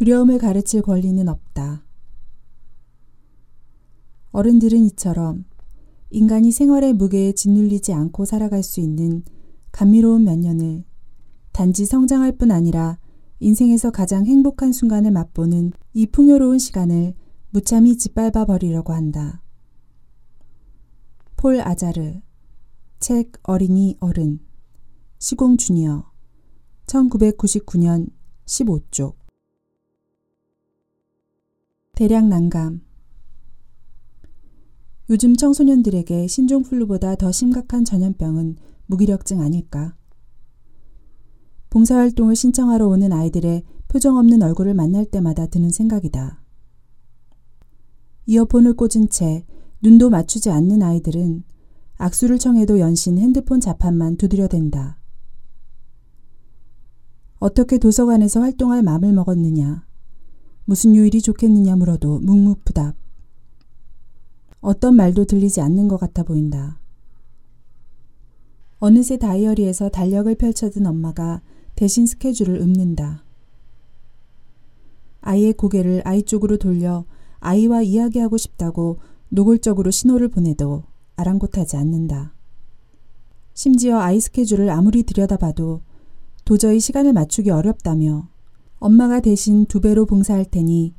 두려움을 가르칠 권리는 없다. 어른들은 이처럼 인간이 생활의 무게에 짓눌리지 않고 살아갈 수 있는 감미로운 몇 년을 단지 성장할 뿐 아니라 인생에서 가장 행복한 순간을 맛보는 이 풍요로운 시간을 무참히 짓밟아 버리려고 한다. 폴 아자르 책 어린이 어른 시공 주니어 1999년 15쪽 대량 난감 요즘 청소년들에게 신종플루보다 더 심각한 전염병은 무기력증 아닐까? 봉사활동을 신청하러 오는 아이들의 표정 없는 얼굴을 만날 때마다 드는 생각이다. 이어폰을 꽂은 채 눈도 맞추지 않는 아이들은 악수를 청해도 연신 핸드폰 자판만 두드려댄다. 어떻게 도서관에서 활동할 마음을 먹었느냐, 무슨 요일이 좋겠느냐 물어도 묵묵부답. 어떤 말도 들리지 않는 것 같아 보인다. 어느새 다이어리에서 달력을 펼쳐든 엄마가 대신 스케줄을 읊는다. 아이의 고개를 아이 쪽으로 돌려 아이와 이야기하고 싶다고 노골적으로 신호를 보내도 아랑곳하지 않는다. 심지어 아이 스케줄을 아무리 들여다봐도 도저히 시간을 맞추기 어렵다며 엄마가 대신 두 배로 봉사할 테니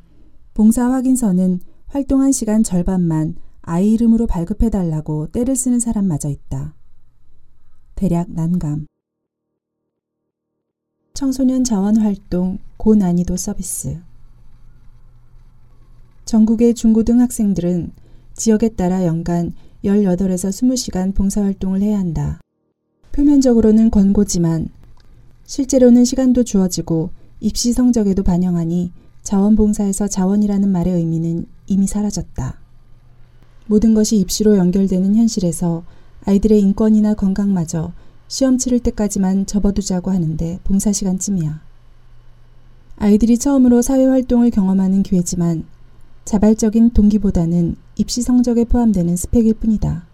봉사 확인서는 활동한 시간 절반만 아이 이름으로 발급해 달라고 때를 쓰는 사람마저 있다. 대략 난감. 청소년 자원 활동 고난이도 서비스 전국의 중고등 학생들은 지역에 따라 연간 18에서 20시간 봉사활동을 해야 한다. 표면적으로는 권고지만 실제로는 시간도 주어지고 입시 성적에도 반영하니 자원봉사에서 자원이라는 말의 의미는 이미 사라졌다. 모든 것이 입시로 연결되는 현실에서 아이들의 인권이나 건강마저 시험 치를 때까지만 접어두자고 하는데 봉사 시간쯤이야. 아이들이 처음으로 사회 활동을 경험하는 기회지만 자발적인 동기보다는 입시 성적에 포함되는 스펙일 뿐이다.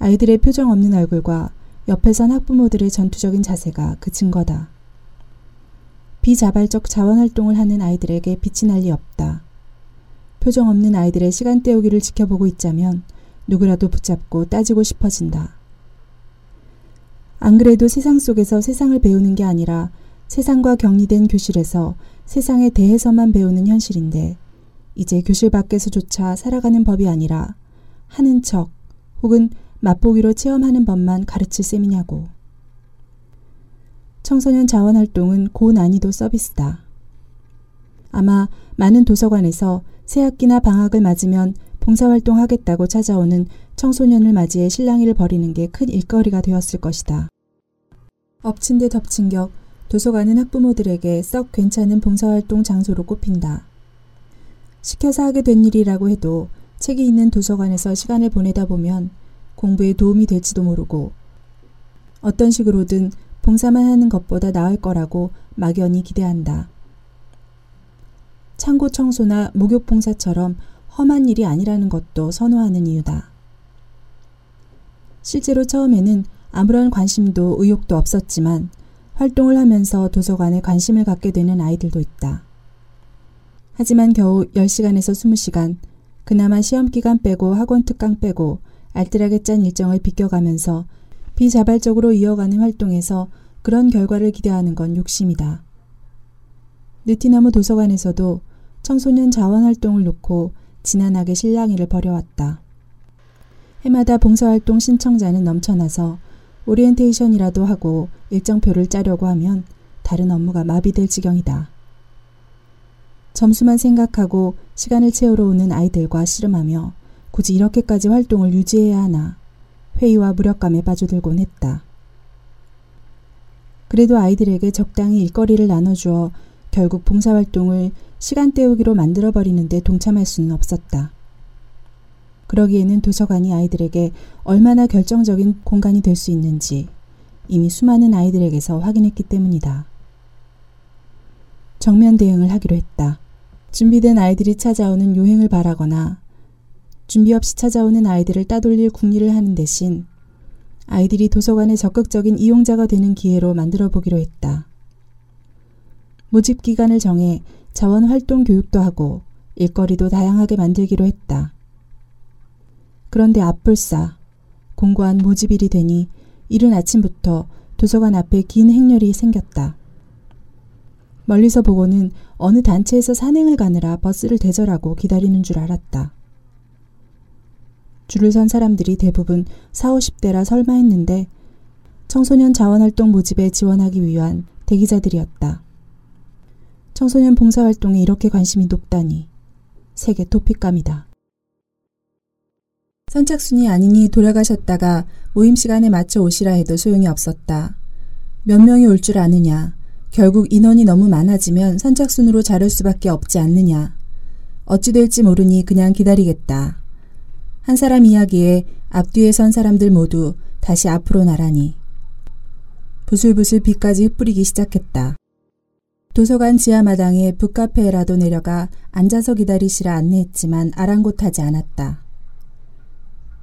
아이들의 표정 없는 얼굴과 옆에 선 학부모들의 전투적인 자세가 그 증거다. 비자발적 자원활동을 하는 아이들에게 빛이 날 리 없다. 표정 없는 아이들의 시간 때우기를 지켜보고 있자면 누구라도 붙잡고 따지고 싶어진다. 안 그래도 세상 속에서 세상을 배우는 게 아니라 세상과 격리된 교실에서 세상에 대해서만 배우는 현실인데 이제 교실 밖에서조차 살아가는 법이 아니라 하는 척 혹은 맛보기로 체험하는 법만 가르칠 셈이냐고. 청소년 자원 활동은 고난이도 서비스다. 아마 많은 도서관에서 새학기나 방학을 맞으면 봉사활동 하겠다고 찾아오는 청소년을 맞이해 실랑이를 벌이는 게 큰 일거리가 되었을 것이다. 엎친 데 덮친 격 도서관은 학부모들에게 썩 괜찮은 봉사활동 장소로 꼽힌다. 시켜서 하게 된 일이라고 해도 책이 있는 도서관에서 시간을 보내다 보면 공부에 도움이 될지도 모르고 어떤 식으로든 봉사만 하는 것보다 나을 거라고 막연히 기대한다. 창고 청소나 목욕 봉사처럼 험한 일이 아니라는 것도 선호하는 이유다. 실제로 처음에는 아무런 관심도 의욕도 없었지만 활동을 하면서 도서관에 관심을 갖게 되는 아이들도 있다. 하지만 겨우 10시간에서 20시간, 그나마 시험 기간 빼고 학원 특강 빼고 알뜰하게 짠 일정을 비껴가면서 비자발적으로 이어가는 활동에서 그런 결과를 기대하는 건 욕심이다. 느티나무 도서관에서도 청소년 자원 활동을 놓고 지난하게 실랑이를 벌여왔다. 해마다 봉사활동 신청자는 넘쳐나서 오리엔테이션이라도 하고 일정표를 짜려고 하면 다른 업무가 마비될 지경이다. 점수만 생각하고 시간을 채우러 오는 아이들과 씨름하며 굳이 이렇게까지 활동을 유지해야 하나 회의와 무력감에 빠져들곤 했다. 그래도 아이들에게 적당히 일거리를 나눠주어 결국 봉사활동을 시간 때우기로 만들어버리는데 동참할 수는 없었다. 그러기에는 도서관이 아이들에게 얼마나 결정적인 공간이 될 수 있는지 이미 수많은 아이들에게서 확인했기 때문이다. 정면 대응을 하기로 했다. 준비된 아이들이 찾아오는 요행을 바라거나 준비 없이 찾아오는 아이들을 따돌릴 궁리를 하는 대신 아이들이 도서관의 적극적인 이용자가 되는 기회로 만들어 보기로 했다. 모집 기간을 정해 자원 활동 교육도 하고 일거리도 다양하게 만들기로 했다. 그런데 앞불싸 공고한 모집일이 되니 이른 아침부터 도서관 앞에 긴 행렬이 생겼다. 멀리서 보고는 어느 단체에서 산행을 가느라 버스를 대절하고 기다리는 줄 알았다. 줄을 선 사람들이 대부분 4, 50대라 설마 했는데 청소년 자원활동 모집에 지원하기 위한 대기자들이었다. 청소년 봉사활동에 이렇게 관심이 높다니 세계 토픽감이다. 선착순이 아니니 돌아가셨다가 모임 시간에 맞춰 오시라 해도 소용이 없었다. 몇 명이 올 줄 아느냐. 결국 인원이 너무 많아지면 선착순으로 자를 수밖에 없지 않느냐. 어찌 될지 모르니 그냥 기다리겠다. 한 사람 이야기에 앞뒤에 선 사람들 모두 다시 앞으로 나라니. 부슬부슬 비까지 흩뿌리기 시작했다. 도서관 지하 마당에 북카페라도 내려가 앉아서 기다리시라 안내했지만 아랑곳하지 않았다.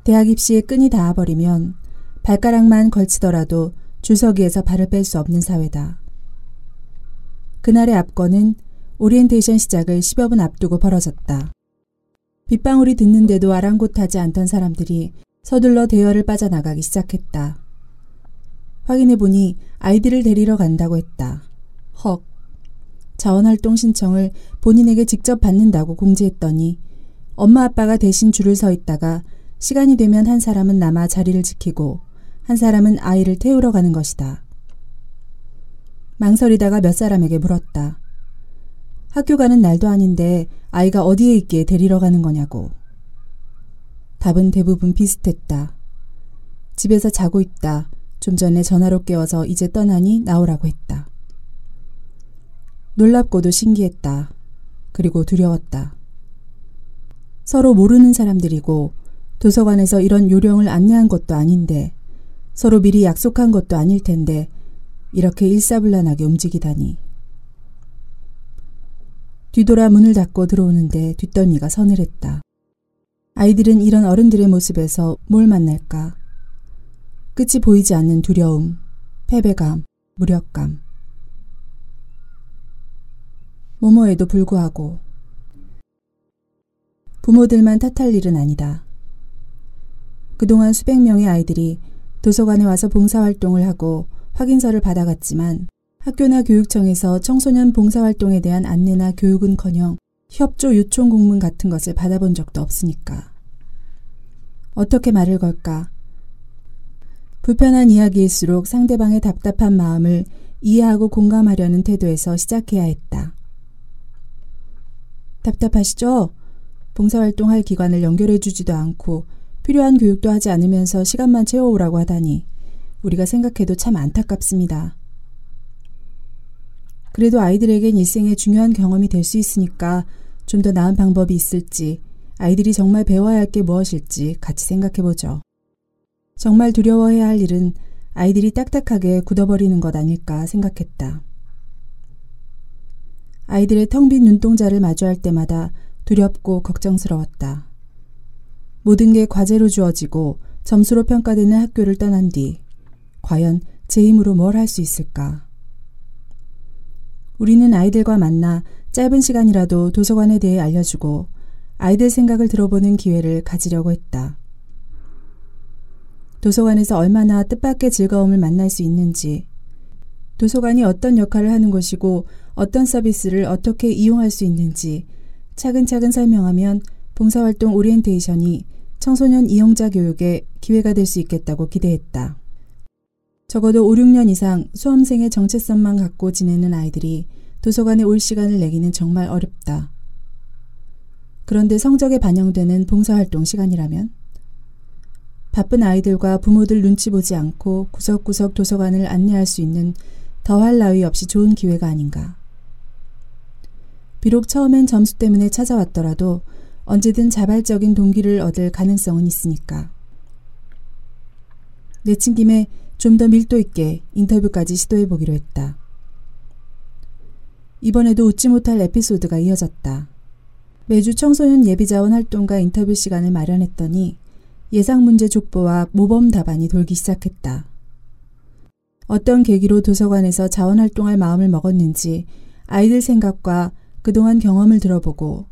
대학 입시에 끈이 닿아버리면 발가락만 걸치더라도 줄서기에서 발을 뺄 수 없는 사회다. 그날의 압권은 오리엔테이션 시작을 10여 분 앞두고 벌어졌다. 빗방울이 듣는데도 아랑곳하지 않던 사람들이 서둘러 대열을 빠져나가기 시작했다. 확인해보니 아이들을 데리러 간다고 했다. 헉. 자원활동 신청을 본인에게 직접 받는다고 공지했더니 엄마 아빠가 대신 줄을 서 있다가 시간이 되면 한 사람은 남아 자리를 지키고 한 사람은 아이를 태우러 가는 것이다. 망설이다가 몇 사람에게 물었다. 학교 가는 날도 아닌데 아이가 어디에 있기에 데리러 가는 거냐고. 답은 대부분 비슷했다. 집에서 자고 있다. 좀 전에 전화로 깨워서 이제 떠나니 나오라고 했다. 놀랍고도 신기했다. 그리고 두려웠다. 서로 모르는 사람들이고 도서관에서 이런 요령을 안내한 것도 아닌데 서로 미리 약속한 것도 아닐 텐데 이렇게 일사불란하게 움직이다니. 뒤돌아 문을 닫고 들어오는데 뒷덜미가 서늘했다. 아이들은 이런 어른들의 모습에서 뭘 만날까? 끝이 보이지 않는 두려움, 패배감, 무력감. 모모에도 불구하고 부모들만 탓할 일은 아니다. 그동안 수백 명의 아이들이 도서관에 와서 봉사활동을 하고 확인서를 받아갔지만 학교나 교육청에서 청소년 봉사활동에 대한 안내나 교육은커녕 협조 요청 공문 같은 것을 받아본 적도 없으니까. 어떻게 말을 걸까? 불편한 이야기일수록 상대방의 답답한 마음을 이해하고 공감하려는 태도에서 시작해야 했다. 답답하시죠? 봉사활동할 기관을 연결해주지도 않고 필요한 교육도 하지 않으면서 시간만 채워오라고 하다니 우리가 생각해도 참 안타깝습니다. 그래도 아이들에겐 일생의 중요한 경험이 될 수 있으니까 좀 더 나은 방법이 있을지 아이들이 정말 배워야 할 게 무엇일지 같이 생각해 보죠. 정말 두려워해야 할 일은 아이들이 딱딱하게 굳어버리는 것 아닐까 생각했다. 아이들의 텅 빈 눈동자를 마주할 때마다 두렵고 걱정스러웠다. 모든 게 과제로 주어지고 점수로 평가되는 학교를 떠난 뒤 과연 제 힘으로 뭘 할 수 있을까? 우리는 아이들과 만나 짧은 시간이라도 도서관에 대해 알려주고 아이들 생각을 들어보는 기회를 가지려고 했다. 도서관에서 얼마나 뜻밖의 즐거움을 만날 수 있는지, 도서관이 어떤 역할을 하는 곳이고 어떤 서비스를 어떻게 이용할 수 있는지 차근차근 설명하면 봉사활동 오리엔테이션이 청소년 이용자 교육에 기회가 될 수 있겠다고 기대했다. 적어도 5, 6년 이상 수험생의 정체성만 갖고 지내는 아이들이 도서관에 올 시간을 내기는 정말 어렵다. 그런데 성적에 반영되는 봉사활동 시간이라면? 바쁜 아이들과 부모들 눈치 보지 않고 구석구석 도서관을 안내할 수 있는 더할 나위 없이 좋은 기회가 아닌가. 비록 처음엔 점수 때문에 찾아왔더라도 언제든 자발적인 동기를 얻을 가능성은 있으니까. 내친 김에 좀 더 밀도 있게 인터뷰까지 시도해 보기로 했다. 이번에도 웃지 못할 에피소드가 이어졌다. 매주 청소년 예비자원 활동가 인터뷰 시간을 마련했더니 예상 문제 족보와 모범 답안이 돌기 시작했다. 어떤 계기로 도서관에서 자원 활동할 마음을 먹었는지 아이들 생각과 그동안 경험을 들어보고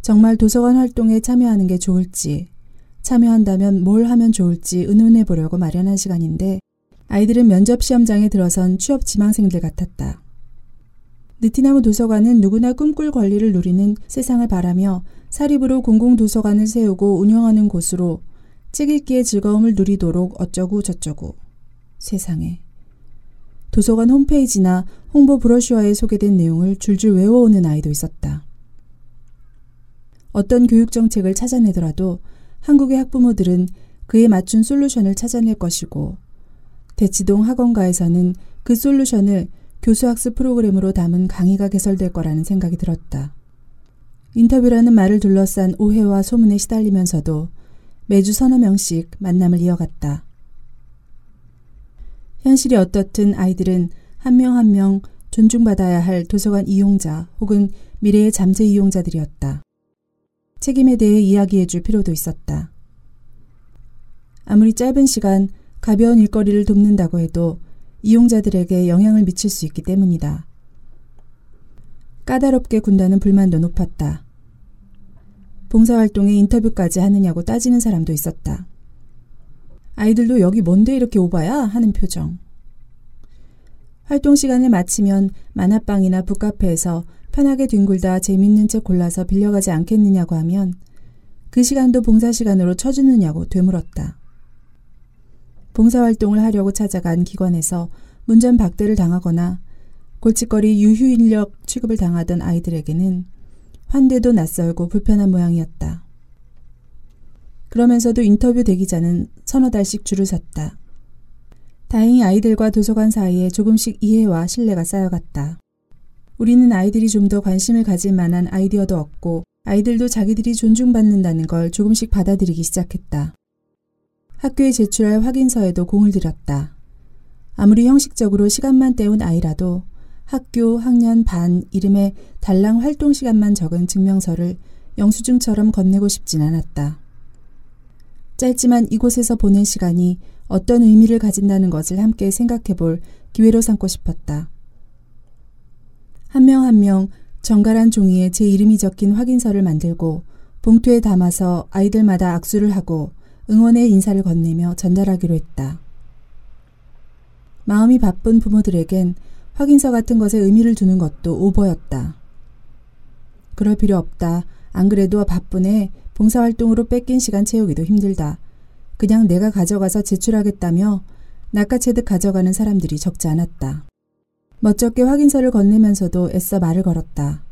정말 도서관 활동에 참여하는 게 좋을지, 참여한다면 뭘 하면 좋을지 의논해 보려고 마련한 시간인데 아이들은 면접 시험장에 들어선 취업 지망생들 같았다. 느티나무 도서관은 누구나 꿈꿀 권리를 누리는 세상을 바라며 사립으로 공공도서관을 세우고 운영하는 곳으로 책 읽기의 즐거움을 누리도록 어쩌고 저쩌고. 세상에. 도서관 홈페이지나 홍보 브로슈어에 소개된 내용을 줄줄 외워오는 아이도 있었다. 어떤 교육 정책을 찾아내더라도 한국의 학부모들은 그에 맞춘 솔루션을 찾아낼 것이고 대치동 학원가에서는 그 솔루션을 교수학습 프로그램으로 담은 강의가 개설될 거라는 생각이 들었다. 인터뷰라는 말을 둘러싼 오해와 소문에 시달리면서도 매주 서너 명씩 만남을 이어갔다. 현실이 어떻든 아이들은 한 명 한 명 존중받아야 할 도서관 이용자 혹은 미래의 잠재 이용자들이었다. 책임에 대해 이야기해 줄 필요도 있었다. 아무리 짧은 시간 가벼운 일거리를 돕는다고 해도 이용자들에게 영향을 미칠 수 있기 때문이다. 까다롭게 군다는 불만도 높았다. 봉사활동에 인터뷰까지 하느냐고 따지는 사람도 있었다. 아이들도 여기 뭔데 이렇게 오바야? 하는 표정. 활동 시간을 마치면 만화방이나 북카페에서 편하게 뒹굴다 재밌는 책 골라서 빌려가지 않겠느냐고 하면 그 시간도 봉사 시간으로 쳐주느냐고 되물었다. 봉사활동을 하려고 찾아간 기관에서 문전 박대를 당하거나 골칫거리 유휴인력 취급을 당하던 아이들에게는 환대도 낯설고 불편한 모양이었다. 그러면서도 인터뷰 대기자는 서너 달씩 줄을 섰다. 다행히 아이들과 도서관 사이에 조금씩 이해와 신뢰가 쌓여갔다. 우리는 아이들이 좀 더 관심을 가질 만한 아이디어도 얻고 아이들도 자기들이 존중받는다는 걸 조금씩 받아들이기 시작했다. 학교에 제출할 확인서에도 공을 들였다. 아무리 형식적으로 시간만 때운 아이라도 학교, 학년, 반, 이름에 달랑 활동 시간만 적은 증명서를 영수증처럼 건네고 싶진 않았다. 짧지만 이곳에서 보낸 시간이 어떤 의미를 가진다는 것을 함께 생각해 볼 기회로 삼고 싶었다. 한 명 한 명 정갈한 종이에 제 이름이 적힌 확인서를 만들고 봉투에 담아서 아이들마다 악수를 하고 응원의 인사를 건네며 전달하기로 했다. 마음이 바쁜 부모들에겐 확인서 같은 것에 의미를 두는 것도 오버였다. 그럴 필요 없다. 안 그래도 바쁘네. 봉사활동으로 뺏긴 시간 채우기도 힘들다. 그냥 내가 가져가서 제출하겠다며 낚아채듯 가져가는 사람들이 적지 않았다. 멋쩍게 확인서를 건네면서도 애써 말을 걸었다.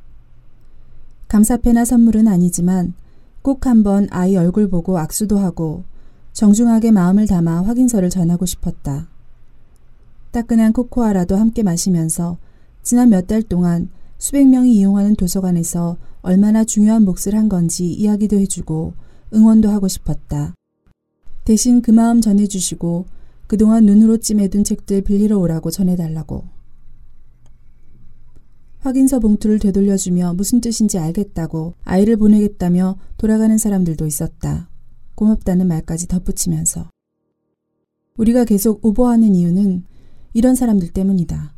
감사패나 선물은 아니지만 꼭 한번 아이 얼굴 보고 악수도 하고 정중하게 마음을 담아 확인서를 전하고 싶었다. 따끈한 코코아라도 함께 마시면서 지난 몇 달 동안 수백 명이 이용하는 도서관에서 얼마나 중요한 몫을 한 건지 이야기도 해주고 응원도 하고 싶었다. 대신 그 마음 전해주시고 그동안 눈으로 찜해둔 책들 빌리러 오라고 전해달라고. 확인서 봉투를 되돌려주며 무슨 뜻인지 알겠다고 아이를 보내겠다며 돌아가는 사람들도 있었다. 고맙다는 말까지 덧붙이면서. 우리가 계속 오버하는 이유는 이런 사람들 때문이다.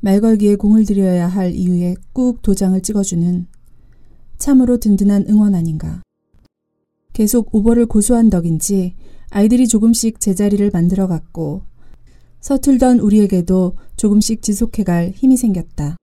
말 걸기에 공을 들여야 할 이유에 꾹 도장을 찍어주는 참으로 든든한 응원 아닌가. 계속 오버를 고수한 덕인지 아이들이 조금씩 제자리를 만들어갔고 서툴던 우리에게도 조금씩 지속해갈 힘이 생겼다.